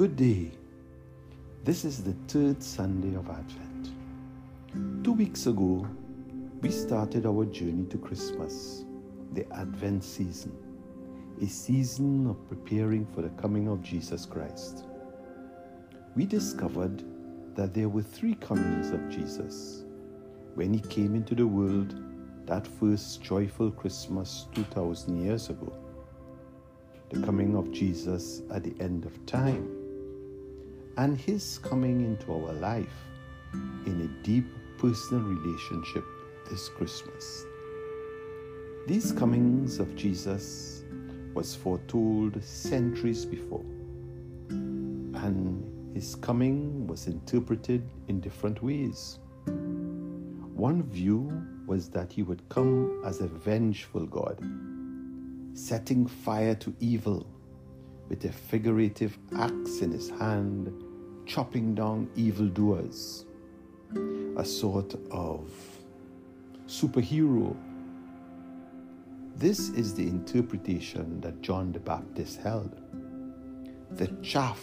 Good day. This is the third Sunday of Advent. Two weeks ago, we started our journey to Christmas, the Advent season, a season of preparing for the coming of Jesus Christ. We discovered that there were three comings of Jesus. When he came into the world, that first joyful Christmas 2000 years ago, the coming of Jesus at the end of time and His coming into our life in a deep personal relationship this Christmas. These comings of Jesus was foretold centuries before, and his coming was interpreted in different ways. One view was that he would come as a vengeful God, setting fire to evil with a figurative axe in his hand chopping down evildoers, a sort of superhero. This is the interpretation that John the Baptist held. The chaff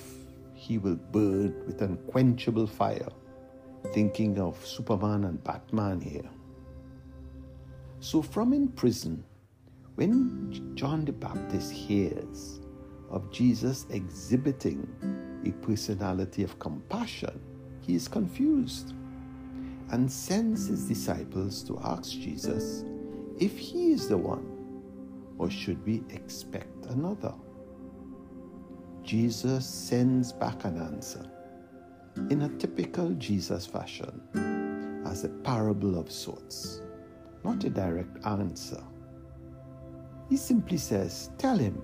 he will burn with unquenchable fire, thinking of Superman and Batman here. So, from in prison, when John the Baptist hears of Jesus exhibiting a personality of compassion, he is confused and sends his disciples to ask Jesus if he is the one or should we expect another. Jesus sends back an answer in a typical Jesus fashion as a parable of sorts, not a direct answer. He simply says, Tell him,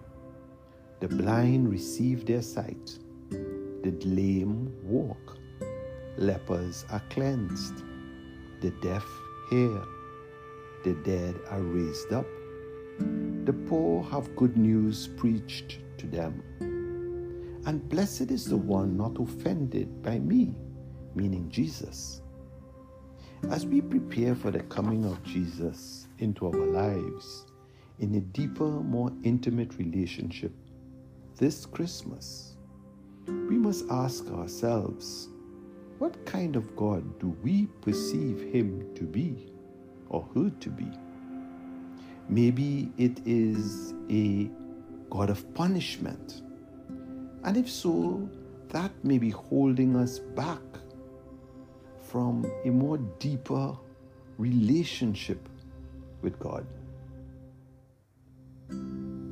the blind receive their sight. The lame walk, lepers are cleansed, the deaf hear, the dead are raised up, the poor have good news preached to them. And blessed is the one not offended by me, meaning Jesus. As we prepare for the coming of Jesus into our lives in a deeper, more intimate relationship this Christmas, we must ask ourselves what kind of God do we perceive him to be or her to be? Maybe it is a God of punishment. And if so, that may be holding us back from a more deeper relationship with God.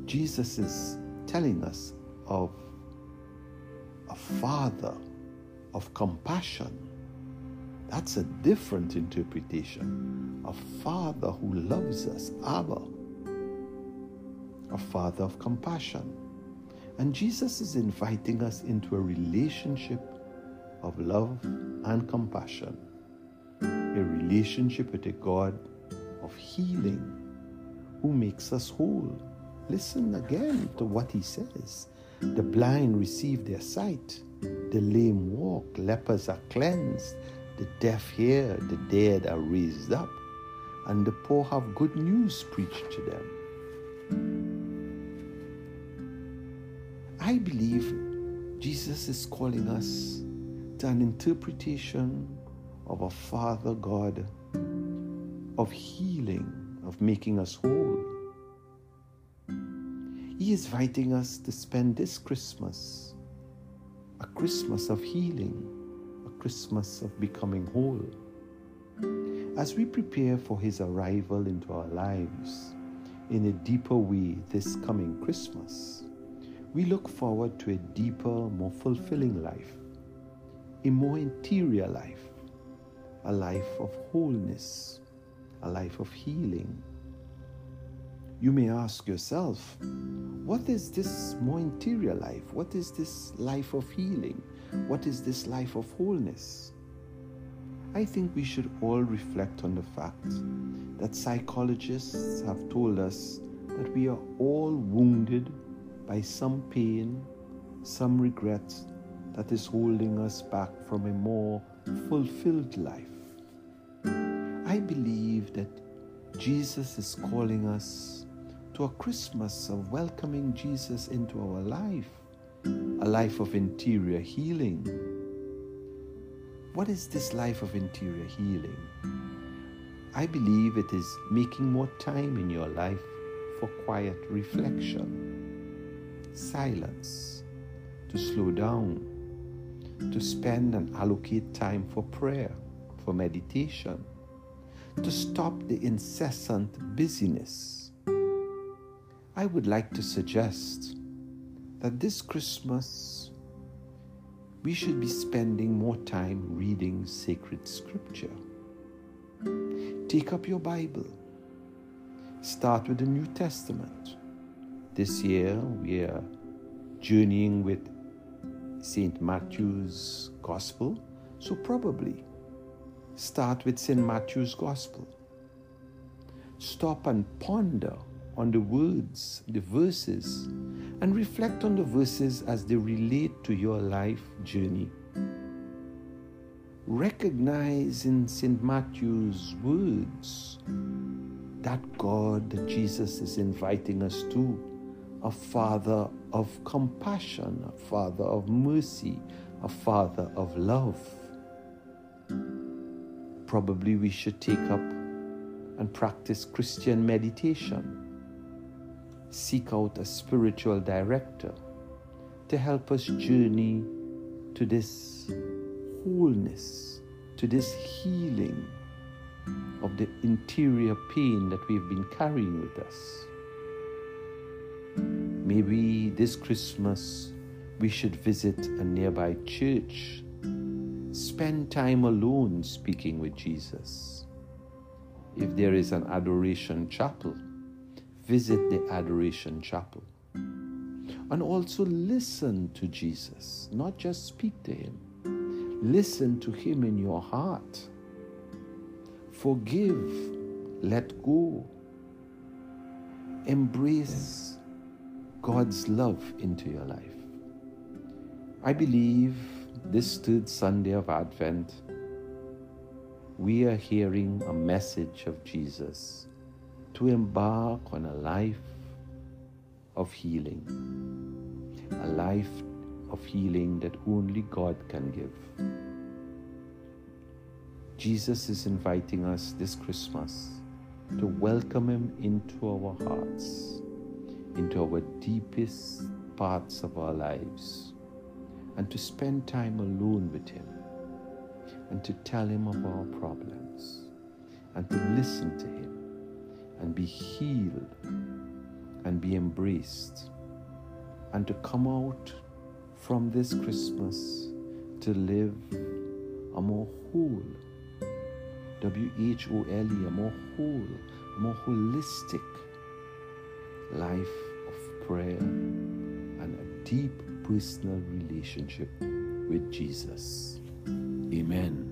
Jesus is telling us of a father of compassion. That's a different interpretation. A father who loves us, Abba. A father of compassion. And Jesus is inviting us into a relationship of love and compassion. A relationship with a God of healing who makes us whole. Listen again to what he says. The blind receive their sight, the lame walk, lepers are cleansed, the deaf hear, the dead are raised up, and the poor have good news preached to them. I believe Jesus is calling us to an interpretation of a Father God of healing, of making us whole. He is inviting us to spend this Christmas a Christmas of healing, a Christmas of becoming whole. As we prepare for His arrival into our lives in a deeper way this coming Christmas, we look forward to a deeper, more fulfilling life, a more interior life, a life of wholeness, a life of healing you may ask yourself, what is this more interior life? What is this life of healing? What is this life of wholeness? I think we should all reflect on the fact that psychologists have told us that we are all wounded by some pain, some regret that is holding us back from a more fulfilled life. I believe that Jesus is calling us to a Christmas of welcoming Jesus into our life a life of interior healing. What is this life of interior healing? I believe it is making more time in your life for quiet reflection, silence, to slow down, to spend and allocate time for prayer, for meditation, to stop the incessant busyness. I would like to suggest that this Christmas we should be spending more time reading sacred scripture Take up your Bible. Start with the New Testament. This year we are journeying with St. Matthew's Gospel, so probably start with St. Matthew's Gospel. Stop and ponder on the words, the verses, and reflect on the verses as they relate to your life journey recognize in St. Matthew's words that God that Jesus is inviting us to, a Father of compassion, a Father of mercy, a Father of love. Probably we should take up and practice Christian meditation. Seek out a spiritual director to help us journey to this wholeness, to this healing of the interior pain that we've been carrying with us. Maybe this Christmas we should visit a nearby church, spend time alone speaking with Jesus. If there is an adoration chapel, visit the adoration chapel. And also listen to Jesus, not just speak to him. Listen to Him in your heart. Forgive. Let go. Embrace God's love into your life. I believe this third Sunday of Advent, we are hearing a message of Jesus to embark on a life of healing, a life of healing that only God can give. Jesus is inviting us this Christmas to welcome Him into our hearts, into our deepest parts of our lives, and to spend time alone with Him, and to tell Him of our problems, and to listen to Him, and be healed, and be embraced, and to come out from this Christmas to live a more whole, W H O L E, a more whole, more holistic life of prayer and a deep personal relationship with Jesus. Amen.